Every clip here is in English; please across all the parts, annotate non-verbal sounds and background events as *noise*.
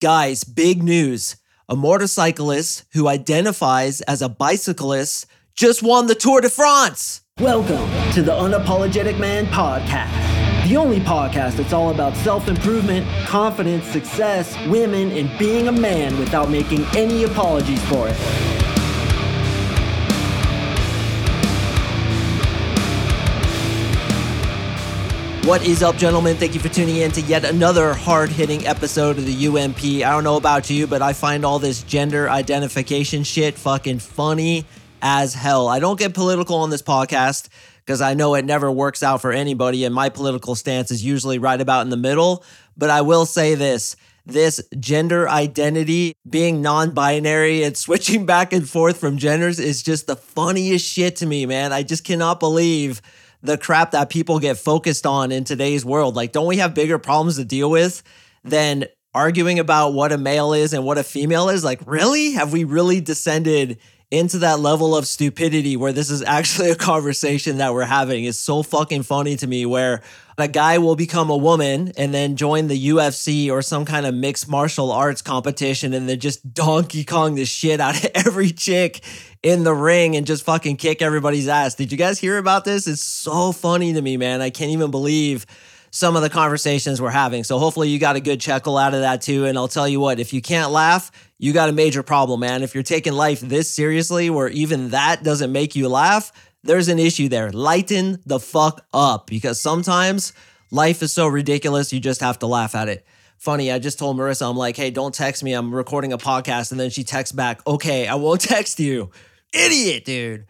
Guys, big news. A motorcyclist who identifies as a bicyclist just won the Tour de France. Welcome to the Unapologetic Man Podcast, the only podcast that's all about self improvement, confidence, success, women, and being a man without making any apologies for it. What is up, gentlemen? Thank you for tuning in to yet another hard hitting episode of the UMP. I don't know about you, but I find all this gender identification shit fucking funny as hell. I don't get political on this podcast because I know it never works out for anybody, and my political stance is usually right about in the middle. But I will say this this gender identity, being non binary and *laughs* switching back and forth from genders is just the funniest shit to me, man. I just cannot believe the crap that people get focused on in today's world. Like, don't we have bigger problems to deal with than arguing about what a male is and what a female is? Like, really? Have we really descended into that level of stupidity where this is actually a conversation that we're having? It's so fucking funny to me where a guy will become a woman and then join the UFC or some kind of mixed martial arts competition and then just Donkey Kong the shit out of *laughs* every chick in the ring and just fucking kick everybody's ass. Did you guys hear about this? It's so funny to me, man. I can't even believe some of the conversations we're having. So hopefully you got a good chuckle out of that too. And I'll tell you what, if you can't laugh, you got a major problem, man. If you're taking life this seriously, where even that doesn't make you laugh, there's an issue there. Lighten the fuck up because sometimes life is so ridiculous, you just have to laugh at it funny. I just told Marissa, I'm like, hey, don't text me. I'm recording a podcast. And then she texts back, okay, I won't *laughs* text you. Idiot, dude.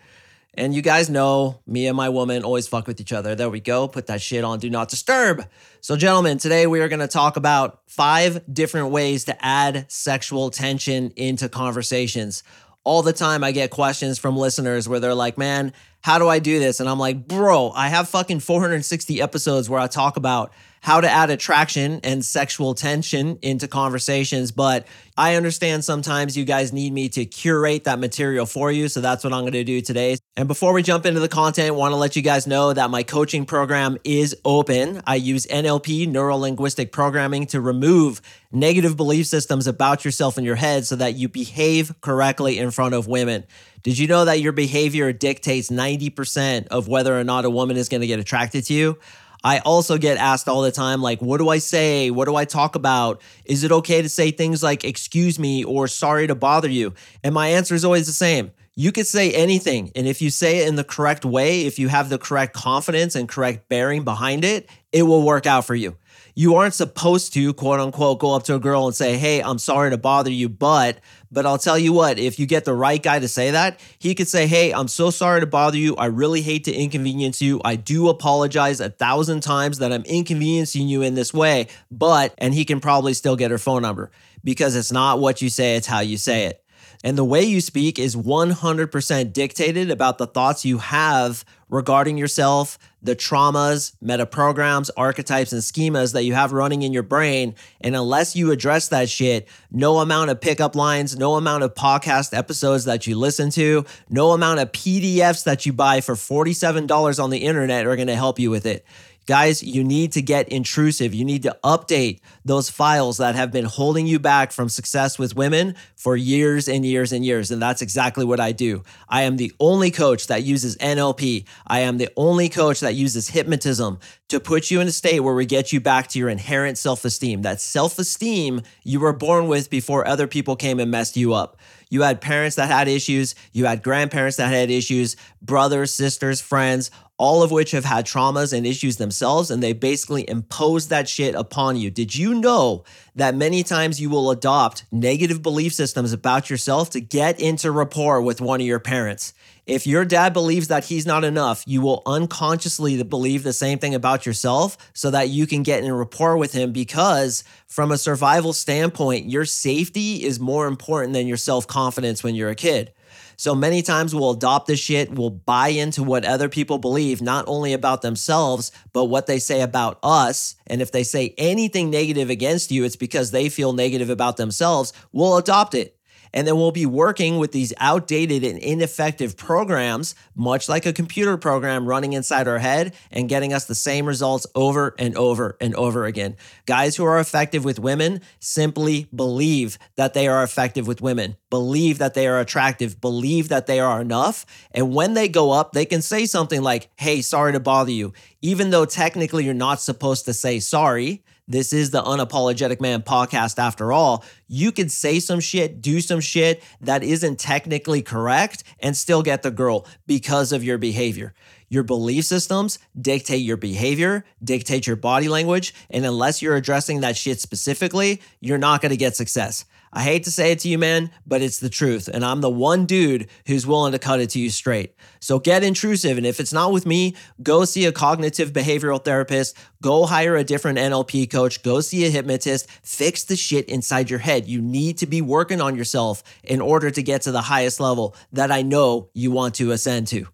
And you guys know me and my woman always fuck with each other. There we go. Put that shit on Do Not Disturb. So, gentlemen, today we are going to talk about five different ways to add sexual tension into conversations. All the time, I get questions from listeners where they're like, man, how do I do this? And I'm like, bro, I have fucking 460 episodes where I talk about how to add attraction and sexual tension into conversations. But I understand sometimes you guys need me to curate that material for you. So that's what I'm going to do today. And before we jump into the content, I want to let you guys know that my coaching program is open. I use NLP, neuro linguistic programming, to remove negative belief systems about yourself in your head so that you behave correctly in front of women. Did you know that your behavior dictates 90% of whether or not a woman is going to get attracted to you? I also get asked all the time, like, what do I say? What do I talk about? Is it okay to say things like, excuse me, or sorry to bother you? And my answer is always the same. You could say anything. And if you say it in the correct way, if you have the correct confidence and correct bearing behind it, it will work out for you. You aren't supposed to, quote unquote, go up to a girl and say, Hey, I'm sorry to bother you, but but I'll tell you what, if you get the right guy to say that, he could say, Hey, I'm so sorry to bother you. I really hate to inconvenience you. I do apologize a thousand times that I'm inconveniencing you in this way, but, and he can probably still get her phone number because it's not what you say, it's how you say it. And the way you speak is 100% dictated about the thoughts you have regarding yourself, the traumas, meta programs, archetypes, and schemas that you have running in your brain. And unless you address that shit, no amount of pickup lines, no amount of podcast episodes that you listen to, no amount of PDFs that you buy for $47 on the internet are gonna help you with it. Guys, you need to get intrusive. You need to update those files that have been holding you back from success with women for years and years and years. And that's exactly what I do. I am the only coach that uses NLP. I am the only coach that uses hypnotism to put you in a state where we get you back to your inherent self esteem. That self esteem you were born with before other people came and messed you up. You had parents that had issues, you had grandparents that had issues, brothers, sisters, friends all of which have had traumas and issues themselves, and they basically impose that shit upon you. Did you know that many times you will adopt negative belief systems about yourself to get into rapport with one of your parents? If your dad believes that he's not enough, you will unconsciously believe the same thing about yourself so that you can get in rapport with him because, from a survival standpoint, your safety is more important than your self confidence when you're a kid. So many times we'll adopt this shit, we'll buy into what other people believe, not only about themselves, but what they say about us. And if they say anything negative against you, it's because they feel negative about themselves. We'll adopt it. And then we'll be working with these outdated and ineffective programs, much like a computer program running inside our head and getting us the same results over and over and over again. Guys who are effective with women simply believe that they are effective with women, believe that they are attractive, believe that they are enough. And when they go up, they can say something like, Hey, sorry to bother you. Even though technically you're not supposed to say sorry, this is the Unapologetic Man podcast after all. You could say some shit, do some shit that isn't technically correct and still get the girl because of your behavior. Your belief systems dictate your behavior, dictate your body language, and unless you're addressing that shit specifically, you're not gonna get success. I hate to say it to you, man, but it's the truth. And I'm the one dude who's willing to cut it to you straight. So get intrusive. And if it's not with me, go see a cognitive behavioral therapist, go hire a different NLP coach, go see a hypnotist, fix the shit inside your head. You need to be working on yourself in order to get to the highest level that I know you want to ascend to.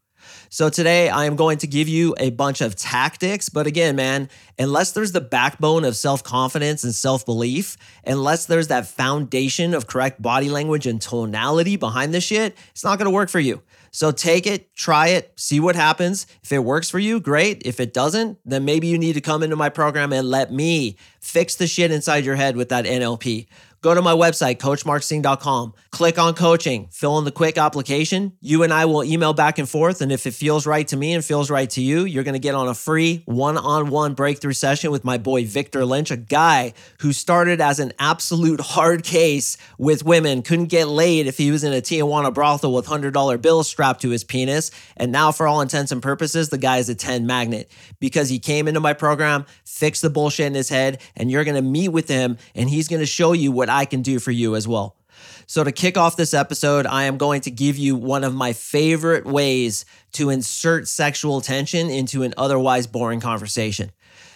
So today I am going to give you a bunch of tactics. But again, man, unless there's the backbone of self confidence and self belief, unless there's that foundation of correct body language and tonality behind the shit, it's not going to work for you. So take it, try it, see what happens. If it works for you, great. If it doesn't, then maybe you need to come into my program and let me fix the shit inside your head with that NLP. Go to my website, coachmarksing.com, click on coaching, fill in the quick application. You and I will email back and forth. And if it feels right to me and feels right to you, you're going to get on a free one on one breakthrough session with my boy Victor Lynch, a guy who started as an absolute hard case with women, couldn't get laid if he was in a Tijuana brothel with $100 bills strapped to his penis. And now, for all intents and purposes, the guy is a 10 magnet because he came into my program, fixed the bullshit in his head, and you're going to meet with him and he's going to show you what I can do for you as well. So, to kick off this episode, I am going to give you one of my favorite ways to insert sexual tension into an otherwise boring conversation.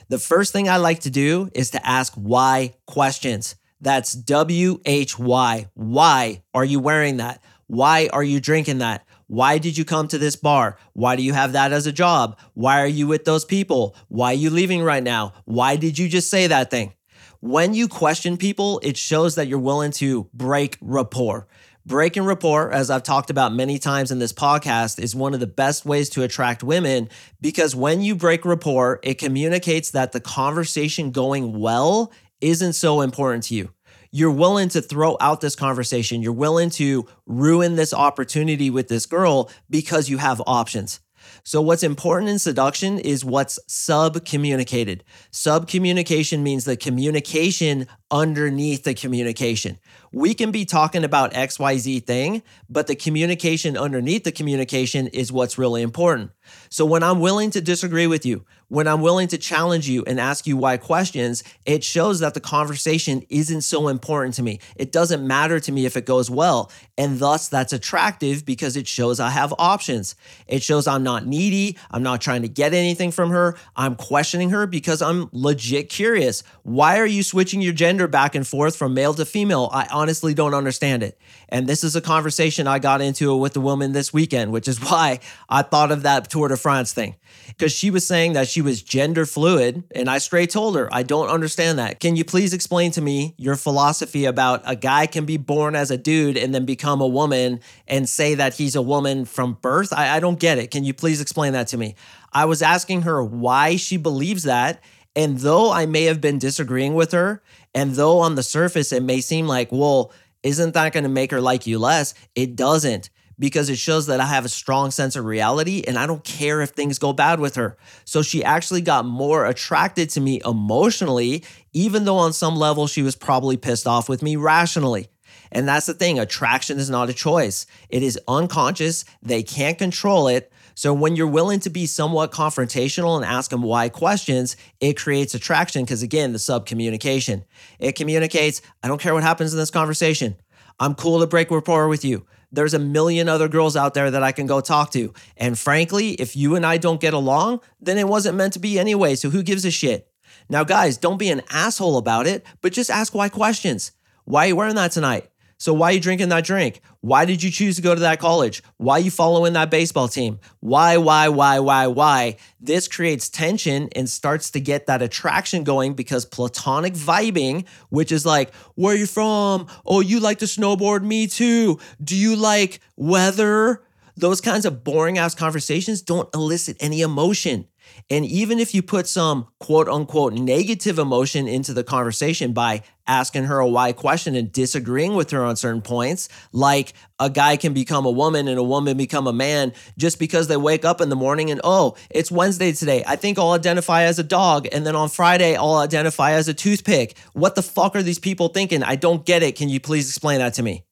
The first thing I like to do is to ask why questions. That's W H Y. Why are you wearing that? Why are you drinking that? Why did you come to this bar? Why do you have that as a job? Why are you with those people? Why are you leaving right now? Why did you just say that thing? When you question people, it shows that you're willing to break rapport. Breaking rapport, as I've talked about many times in this podcast, is one of the best ways to attract women because when you break rapport, it communicates that the conversation going well isn't so important to you. You're willing to throw out this conversation. You're willing to ruin this opportunity with this girl because you have options. So, what's important in seduction is what's sub communicated. Sub communication means the communication underneath the communication. We can be talking about XYZ thing, but the communication underneath the communication is what's really important. So when I'm willing to disagree with you, when I'm willing to challenge you and ask you why questions, it shows that the conversation isn't so important to me. It doesn't matter to me if it goes well. And thus, that's attractive because it shows I have options. It shows I'm not needy. I'm not trying to get anything from her. I'm questioning her because I'm legit curious. Why are you switching your gender back and forth from male to female? I honestly don't understand it. And this is a conversation I got into with the woman this weekend, which is *laughs* why I thought of that Tour de France thing. Because she was saying that she was gender fluid. And I straight told her, I don't understand that. Can you please explain to me your philosophy about a guy can be born as a dude and then become a woman and say that he's a woman from birth? I, I don't get it. Can you please explain that to me? I was asking her why she believes that. And though I may have been disagreeing with her, and though on the surface it may seem like, well, isn't that going to make her like you less? It doesn't because it shows that I have a strong sense of reality and I don't care if things go bad with her. So she actually got more attracted to me emotionally, even though on some level she was probably pissed off with me rationally. And that's the thing attraction is not a choice, it is unconscious. They can't control it. So when you're willing to be somewhat confrontational and ask them why questions, it creates attraction because again, the sub communication. It communicates, I don't care what happens in this conversation. I'm cool to break rapport with you. There's a million other girls out there that I can go talk to. And frankly, if you and I don't get along, then it wasn't meant to be anyway. So who gives a shit? Now, guys, don't be an asshole about it, but just ask why questions. Why are you wearing that tonight? So why are you drinking that drink? Why did you choose to go to that college? Why are you following that baseball team? Why, why, why, why, why? This creates tension and starts to get that attraction going because platonic vibing, which is like, where are you from? Oh, you like to snowboard? Me too. Do you like weather? Those kinds of boring ass conversations don't elicit any emotion. And even if you put some quote unquote negative emotion into the conversation by asking her a why question and disagreeing with her on certain points, like a guy can become a woman and a woman become a man just because they wake up in the morning and, oh, it's Wednesday today. I think I'll identify as a dog. And then on Friday, I'll identify as a toothpick. What the fuck are these people thinking? I don't get it. Can you please explain that to me?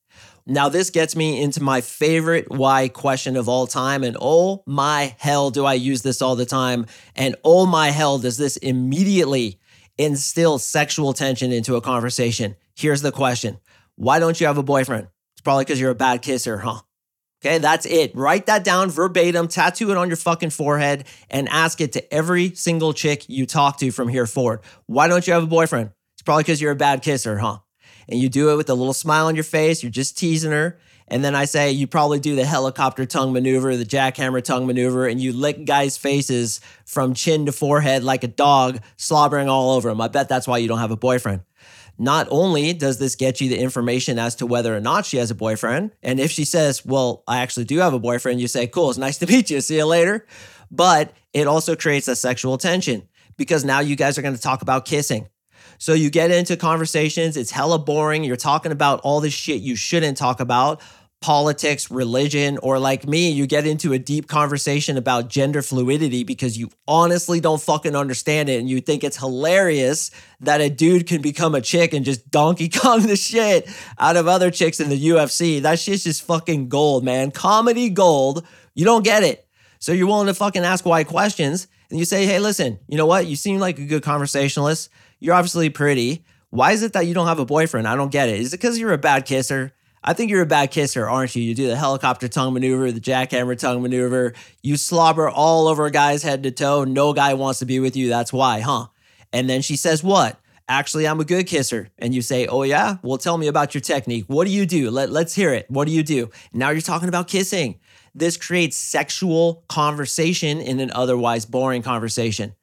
Now, this gets me into my favorite why question of all time. And oh my hell, do I use this all the time? And oh my hell, does this immediately instill sexual tension into a conversation? Here's the question Why don't you have a boyfriend? It's probably because you're a bad kisser, huh? Okay, that's it. Write that down verbatim, tattoo it on your fucking forehead, and ask it to every single chick you talk to from here forward. Why don't you have a boyfriend? It's probably because you're a bad kisser, huh? And you do it with a little smile on your face. You're just teasing her. And then I say you probably do the helicopter tongue maneuver, the jackhammer tongue maneuver, and you lick guys' faces from chin to forehead like a dog, slobbering all over them. I bet that's why you don't have a boyfriend. Not only does this get you the information as to whether or not she has a boyfriend, and if she says, Well, I actually do have a boyfriend, you say, Cool, it's nice to meet you, see you later. But it also creates a sexual tension because now you guys are going to talk about kissing. So you get into conversations, it's hella boring. You're talking about all this shit you shouldn't talk about politics, religion, or like me, you get into a deep conversation about gender fluidity because you honestly don't fucking understand it and you think it's hilarious that a dude can become a chick and just Donkey *laughs* Kong the shit out of other chicks in the UFC. That shit's just fucking gold, man. Comedy gold. You don't get it. So you're willing to fucking ask why questions and you say, hey, listen, you know what? You seem like a good conversationalist. You're obviously pretty. Why is it that you don't have a boyfriend? I don't get it. Is it because you're a bad kisser? I think you're a bad kisser, aren't you? You do the helicopter tongue maneuver, the jackhammer tongue maneuver. You slobber all over a guy's head to toe. No guy wants to be with you. That's why, huh? And then she says, What? Actually, I'm a good kisser. And you say, Oh, yeah? Well, tell me about your technique. What do you do? Let, let's hear it. What do you do? Now you're talking about kissing. This creates sexual conversation in an otherwise boring conversation.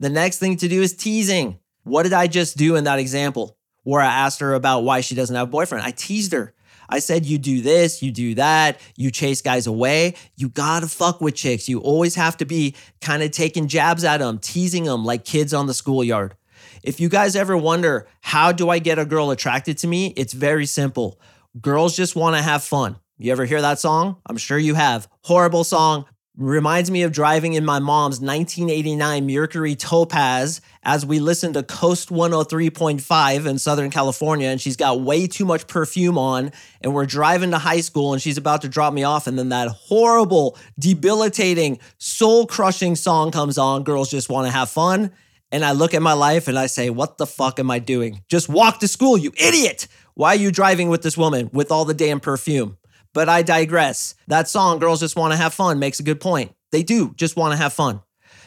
The next thing to do is teasing. What did I just do in that example where I asked her about why she doesn't have a boyfriend? I teased her. I said, you do this, you do that, you chase guys away. You gotta fuck with chicks. You always have to be kind of taking jabs at them, teasing them like kids on the schoolyard. If you guys ever wonder, how do I get a girl attracted to me? It's very simple. Girls just wanna have fun. You ever hear that song? I'm sure you have. Horrible song, Reminds me of driving in my mom's 1989 Mercury Topaz as we listen to KOST 103.5 in Southern California, and she's got way too much perfume on. And we're driving to high school, and she's about to drop me off. And then that horrible, debilitating, soul crushing song comes on Girls Just Want to Have Fun. And I look at my life and I say, What the fuck am I doing? Just walk to school, you idiot! Why are you driving with this woman with all the damn perfume? But I digress. That song, Girls Just Want to Have Fun, makes a good point. They do just want to have fun.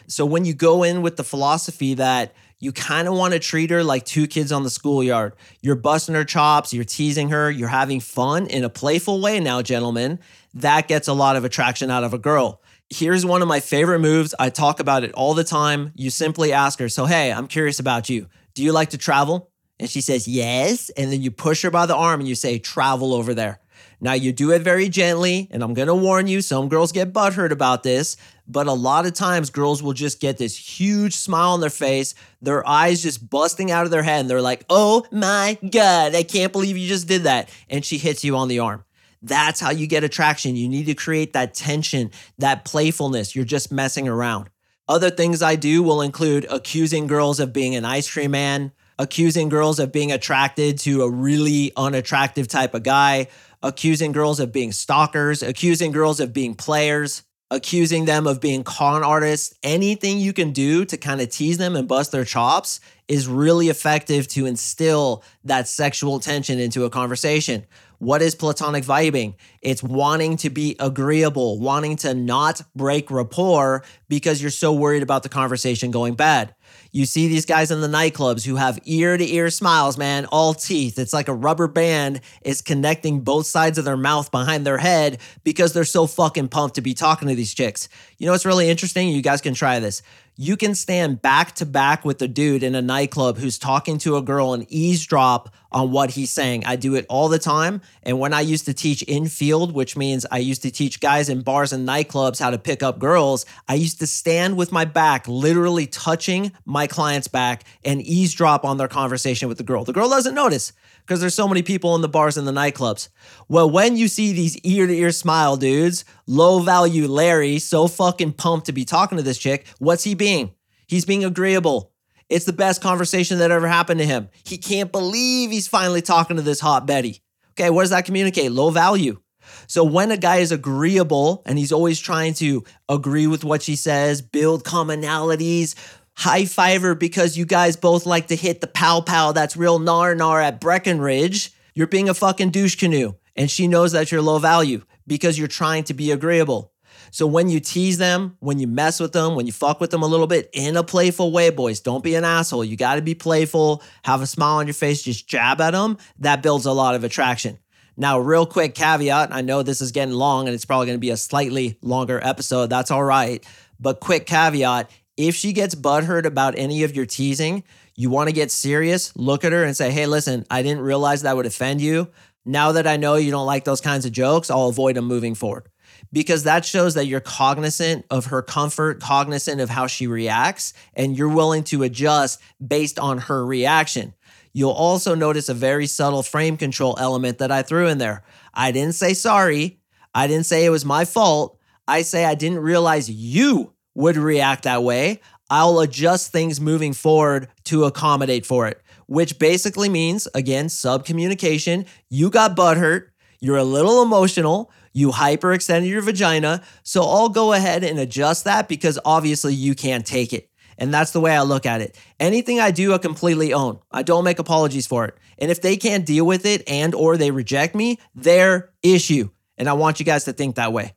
So when you go in with the philosophy that you kind of want to treat her like two kids on the schoolyard, you're busting her chops, you're teasing her, you're having fun in a playful way now, gentlemen, that gets a lot of attraction out of a girl. Here's one of my favorite moves. I talk about it all the time. You simply ask her, So, hey, I'm curious about you. Do you like to travel? And she says, Yes. And then you push her by the arm and you say, Travel over there. Now, you do it very gently, and I'm gonna warn you, some girls get butthurt about this, but a lot of times girls will just get this huge smile on their face, their eyes just busting out of their head, and they're like, oh my God, I can't believe you just did that. And she hits you on the arm. That's how you get attraction. You need to create that tension, that playfulness. You're just messing around. Other things I do will include accusing girls of being an ice cream man, accusing girls of being attracted to a really unattractive type of guy, accusing girls of being stalkers, accusing girls of being players, accusing them of being con artists. Anything you can do to kind of tease them and bust their chops is really effective to instill that sexual tension into a conversation. What is platonic vibing? It's wanting to be agreeable, wanting to not break rapport because you're so worried about the conversation going bad. You see these guys in the nightclubs who have ear to ear smiles, man, all teeth. It's like a rubber band is connecting both sides of their mouth behind their head because they're so fucking pumped to be talking to these chicks. You know what's really interesting? You guys can try this you can stand back to back with a dude in a nightclub who's talking to a girl and eavesdrop on what he's saying. I do it all the time. And when I used to teach in field, which means I used to teach guys in bars and nightclubs how to pick up girls, I used to stand with my back, literally touching my client's back and eavesdrop on their conversation with the girl. The girl doesn't notice because there's so many people in the bars and the nightclubs. Well, when you see these ear to ear smile dudes, low value Larry, so fucking pumped to be talking to this chick, what's he being? He's being agreeable. It's the best conversation that ever happened to him. He can't believe he's finally talking to this hot Betty. Okay, what does that communicate? Low value. So when a guy is agreeable and he's always trying to agree with what she says, build commonalities, high fiver because you guys both like to hit the pow pow that's real nar nar at Breckenridge, you're being a fucking douche canoe. And she knows that you're low value because you're trying to be agreeable. So when you tease them, when you mess with them, when you fuck with them a little bit in a playful way, boys, don't be an asshole. You got to be playful, have a smile on your face, just jab at them. That builds a lot of attraction. Now, real quick caveat I know this is getting long and it's probably going to be a slightly longer episode. That's all right. But quick caveat if she gets butthurt about any of your teasing, you want to get serious, look at her and say, hey, listen, I didn't realize that would offend you. Now that I know you don't like those kinds of jokes, I'll avoid them moving forward. Because that shows that you're cognizant of her comfort, cognizant of how she reacts, and you're willing to adjust based on her reaction. You'll also notice a very subtle frame control element that I threw in there. I didn't say sorry. I didn't say it was my fault. I say I didn't realize you would react that way, I'll adjust things moving forward to accommodate for it, which basically means, again, sub communication. You got butthurt, you're a little emotional, you hyperextended your vagina. So I'll go ahead and adjust that because obviously you can't take it. And that's the way I look at it. Anything I do, I completely own. I don't make apologies for it. And if they can't deal with it and or they reject me, their issue. And I want you guys to think that way.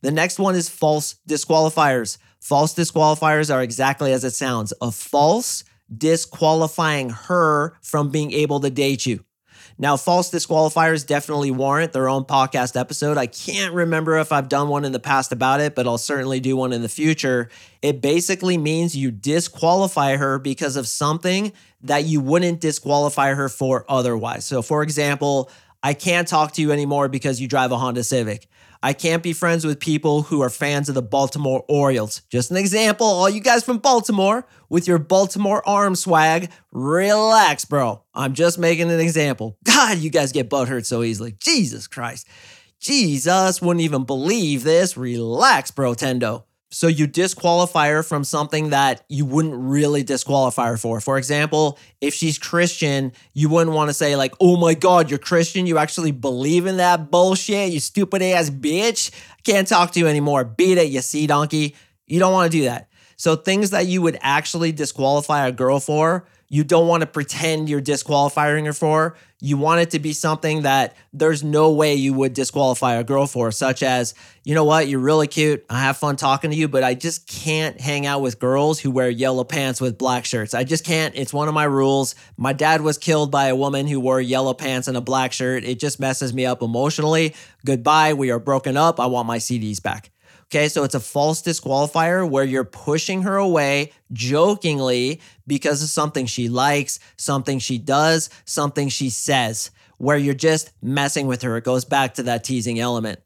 The next one is false disqualifiers. False disqualifiers are exactly as it sounds a false disqualifying her from being able to date you. Now, false disqualifiers definitely warrant their own podcast episode. I can't remember if I've done one in the past about it, but I'll certainly do one in the future. It basically means you disqualify her because of something that you wouldn't disqualify her for otherwise. So, for example, I can't talk to you anymore because you drive a Honda Civic. I can't be friends with people who are fans of the Baltimore Orioles. Just an example, all you guys from Baltimore with your Baltimore arm swag, relax, bro. I'm just making an example. God, you guys get butthurt so easily. Jesus Christ. Jesus wouldn't even believe this. Relax, bro, Tendo. So you disqualify her from something that you wouldn't really disqualify her for. For example, if she's Christian, you wouldn't want to say like, "Oh my god, you're Christian, you actually believe in that bullshit, you stupid ass bitch. Can't talk to you anymore. Beat it, you sea donkey." You don't want to do that. So things that you would actually disqualify a girl for, you don't want to pretend you're disqualifying her for. You want it to be something that there's no way you would disqualify a girl for, such as, you know what, you're really cute. I have fun talking to you, but I just can't hang out with girls who wear yellow pants with black shirts. I just can't. It's one of my rules. My dad was killed by a woman who wore yellow pants and a black shirt. It just messes me up emotionally. Goodbye. We are broken up. I want my CDs back. Okay, so it's a false disqualifier where you're pushing her away jokingly because of something she likes, something she does, something she says, where you're just messing with her. It goes back to that teasing element.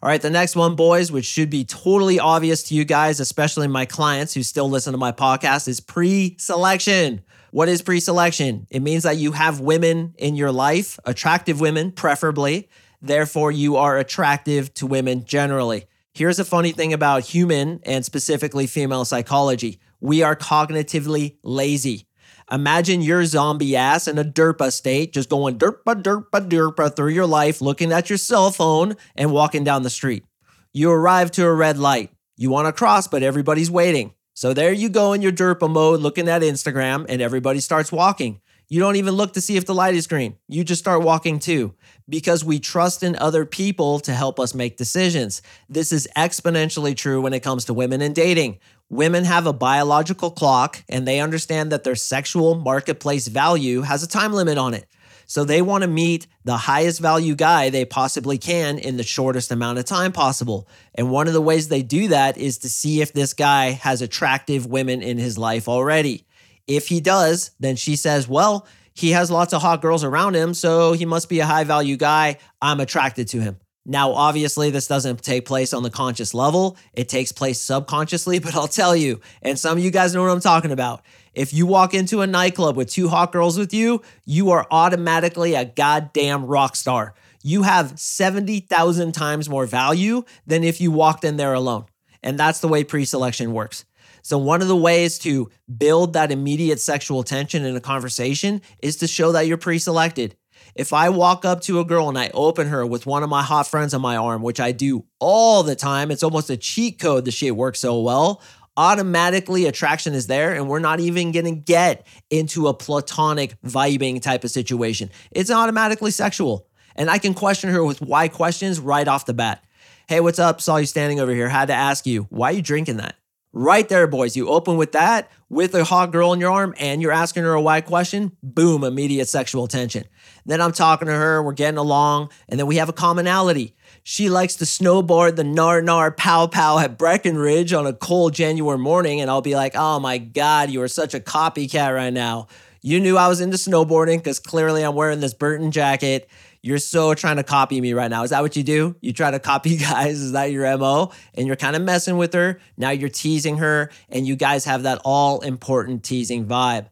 All right, the next one, boys, which should be totally obvious to you guys, especially my clients who still listen to my podcast, is pre selection. What is pre selection? It means that you have women in your life, attractive women, preferably. Therefore, you are attractive to women generally. Here's a funny thing about human and specifically female psychology we are cognitively lazy. Imagine your zombie ass in a derpa state, just going derpa, derpa, derpa through your life, looking at your cell phone and walking down the street. You arrive to a red light. You want to cross, but everybody's waiting. So there you go in your derpa mode looking at Instagram, and everybody starts walking. You don't even look to see if the light is green. You just start walking too because we trust in other people to help us make decisions. This is exponentially true when it comes to women and dating. Women have a biological clock and they understand that their sexual marketplace value has a time limit on it. So they want to meet the highest value guy they possibly can in the shortest amount of time possible. And one of the ways they do that is to see if this guy has attractive women in his life already. If he does, then she says, Well, he has lots of hot girls around him, so he must be a high value guy. I'm attracted to him. Now, obviously, this doesn't take place on the conscious level. It takes place subconsciously, *laughs* but I'll tell you, and some of you guys know what I'm talking about. If you walk into a nightclub with two hot girls with you, you are automatically a goddamn rock star. You have 70,000 times more value than if you walked in there alone. And that's the way pre selection works. So, one of the ways to build that immediate sexual tension in a conversation is to show that you're pre selected. If I walk up to a girl and I open her with one of my hot friends on my arm, which I do all the time, it's almost a cheat code. The shit works so well. Automatically, attraction is there, and we're not even gonna get into a platonic vibing type of situation. It's automatically sexual. And I can question her with why questions right off the bat. Hey, what's up? Saw you standing over here. Had to ask you, why are you drinking that? Right there, boys. You open with that, with a hot girl in your arm, and you're asking her a why question. Boom, immediate sexual tension. Then I'm talking to her, we're getting along, and then we have a commonality. She likes to snowboard the Nar Nar Pow Pow at Breckenridge on a cold January morning, and I'll be like, oh my God, you are such a copycat right now. You knew I was into snowboarding because clearly I'm wearing this Burton jacket. You're so trying to copy me right now. Is that what you do? You try to copy *laughs* guys? Is that your MO? And you're kind of messing with her. Now you're teasing her, and you guys have that all important teasing vibe.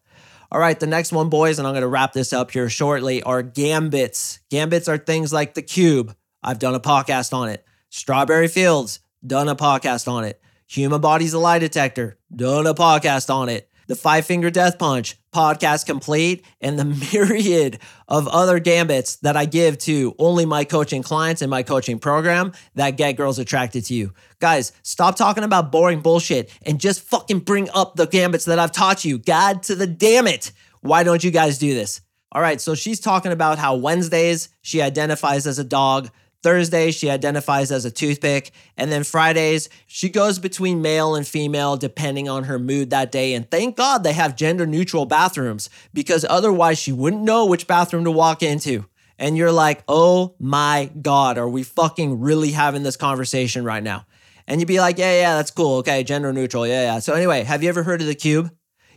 All right, the next one, boys, and I'm going to wrap this up here shortly, are gambits. Gambits are things like the cube. I've done a podcast on it. Strawberry Fields, done a podcast on it. Human Body's a Lie Detector, done a podcast on it the Five Finger Death Punch podcast complete, and the *laughs* myriad of other gambits that I give to only my coaching clients in my coaching program that get girls attracted to you. Guys, stop talking about boring bullshit and just fucking bring up the gambits that I've taught you. God to the damn it. Why don't you guys do this? All right, so she's talking about how Wednesdays she identifies as a dog. Thursday, she identifies as a toothpick. And then Fridays, she goes between male and female depending on her mood that day. And thank God they have gender neutral bathrooms because otherwise she wouldn't know which bathroom to walk into. And you're like, oh my God, are we fucking really having this conversation right now? And you'd be like, yeah, yeah, that's cool. Okay, gender neutral. Yeah, yeah. So, anyway, have you ever heard of the cube?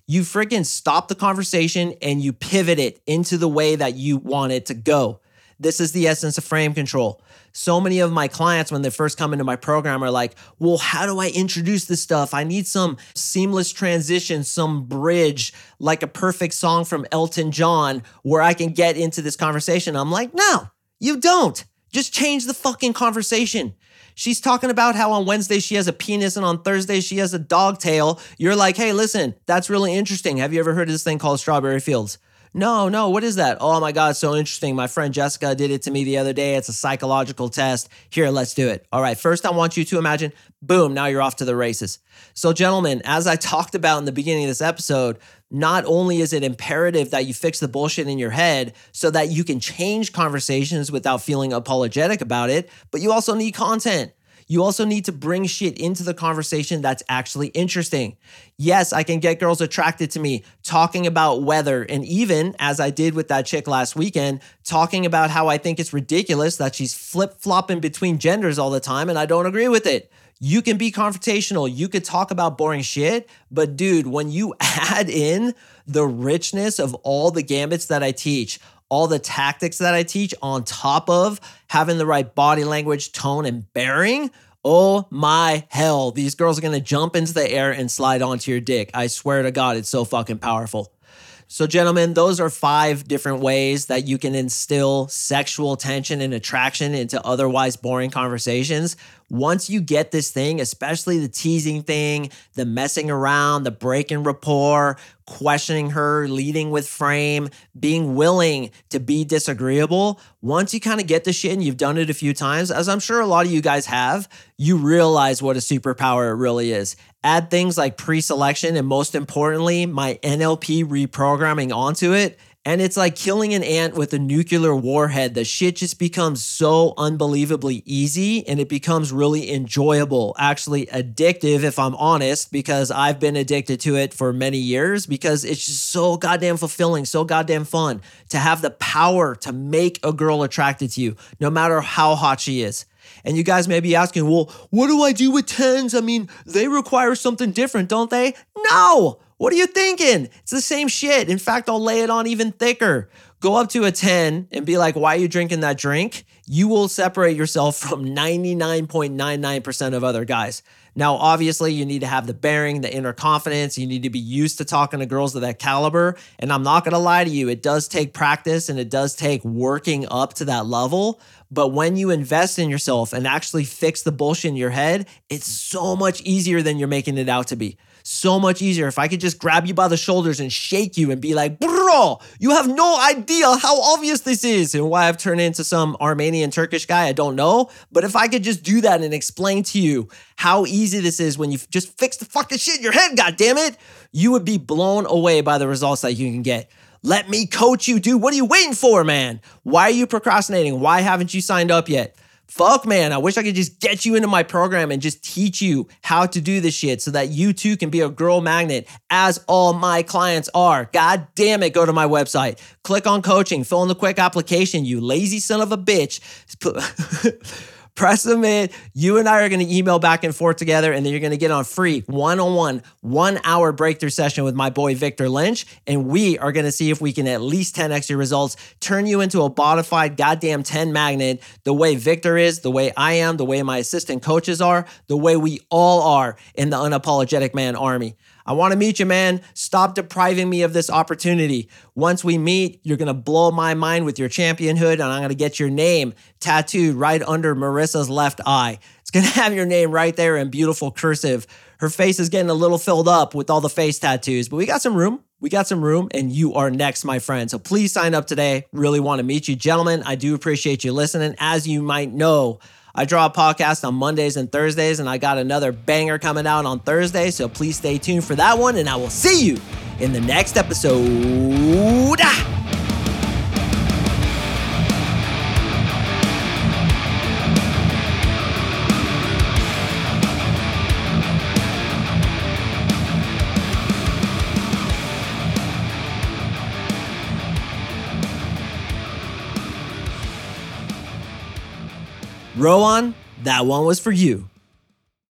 You freaking stop the conversation and you pivot it into the way that you want it to go. This is the essence of frame control so many of my clients when they first come into my program are like well how do i introduce this stuff i need some seamless transition some bridge like a perfect song from elton john where i can get into this conversation i'm like no you don't just change the fucking conversation She's talking about how on Wednesday she has a penis and on Thursday she has a dog tail. You're like, hey, listen, that's really interesting. Have you ever heard of this thing called Strawberry Fields? No, no, what is that? Oh my God, so interesting. My friend Jessica did it to me the other day. It's a psychological test. Here, let's do it. All right, first, I want you to imagine, boom, now you're off to the races. So, gentlemen, as I *laughs* talked about in the beginning of this episode, not only is it imperative that you fix the bullshit in your head so that you can change conversations without feeling apologetic about it, but you also need content. You also need to bring shit into the conversation that's actually interesting. Yes, I can get girls attracted to me talking about weather, and even as I did with that chick last weekend, talking about how I think it's ridiculous that she's flip flopping between genders all the time, and I don't agree with it. You can be confrontational. You could talk about boring shit. But dude, when you *laughs* add in the richness of all the gambits that I teach, all the tactics that I teach on top of having the right body language, tone, and bearing, oh my hell, these girls are gonna jump into the air and slide onto your dick. I swear to God, it's so fucking powerful. So, gentlemen, those are five different ways that you can instill sexual tension and attraction into otherwise boring conversations once you get this thing, especially the teasing thing, the messing around, the breaking rapport, questioning her, leading with frame, being willing to be disagreeable, once you kind of get the shit and you've done it a few times, as I'm sure a lot of you guys have, you realize what a superpower it really is. Add things like pre selection and most importantly, my NLP reprogramming onto it and it's like killing an ant with a nuclear warhead. The shit just becomes so unbelievably easy and it becomes really enjoyable, actually addictive, if I'm honest, because I've been addicted to it for many years because it's just so goddamn fulfilling, so goddamn fun to have the power to make a girl attracted to you, no matter how hot she is. And you guys may be asking, well, what do I do with tens? I mean, they require something different, don't they? No! What are you thinking? It's the same shit. In fact, I'll lay it on even thicker. Go up to a 10 and be like, why are you drinking that drink? You will separate yourself from 99.99% of other guys. Now, obviously, you need to have the bearing, the inner confidence. You need to be used to talking to girls of that caliber. And I'm not going to lie to you, it does take practice and it does take working up to that level. But when you invest in yourself and actually fix the bullshit in your head, it's so much easier than you're making it out to be so much easier if I could just grab you by the shoulders and shake you and be like, bro, you have no idea how obvious this is and why I've turned into some Armenian Turkish guy. I don't know. But if I could just do that and explain to you how easy this is when you just fix the fucking shit in your head, God damn it, you would be blown away by the results that you can get. Let me coach you, dude. What are you waiting for, man? Why are you procrastinating? Why haven't you signed up yet? Fuck man, I wish I could just get you into my program and just teach you how to do this shit so that you too can be a girl magnet as all my clients are. God damn it, go to my website, click on coaching, fill in the quick application, you lazy son of a bitch. *laughs* press them in. You and I are going to email back and forth together, and then you're going to get on free one on one, one hour breakthrough session with my boy Victor Lynch. And we are going to see if we can at least 10x your results, turn you into a bodified goddamn 10 magnet the way Victor is, the way I am, the way my assistant coaches are, the way we all are in the unapologetic man army. I want to meet you, man. Stop depriving me of this opportunity. Once we meet, you're going to blow my mind with your championhood, and I'm going to get your name tattooed right under Marissa's left eye. It's going *laughs* to have your name right there in beautiful cursive. Her face is getting a little filled up with all the face tattoos, but we got some room. We got some room, and you are next, my friend. So please sign up today. Really want to meet you. Gentlemen, I do appreciate you listening. As you might know, I draw a podcast on Mondays and Thursdays, and I got another banger coming out on Thursday. So please stay tuned for that one, and I will see you in the next episode. Rowan, that one was for you.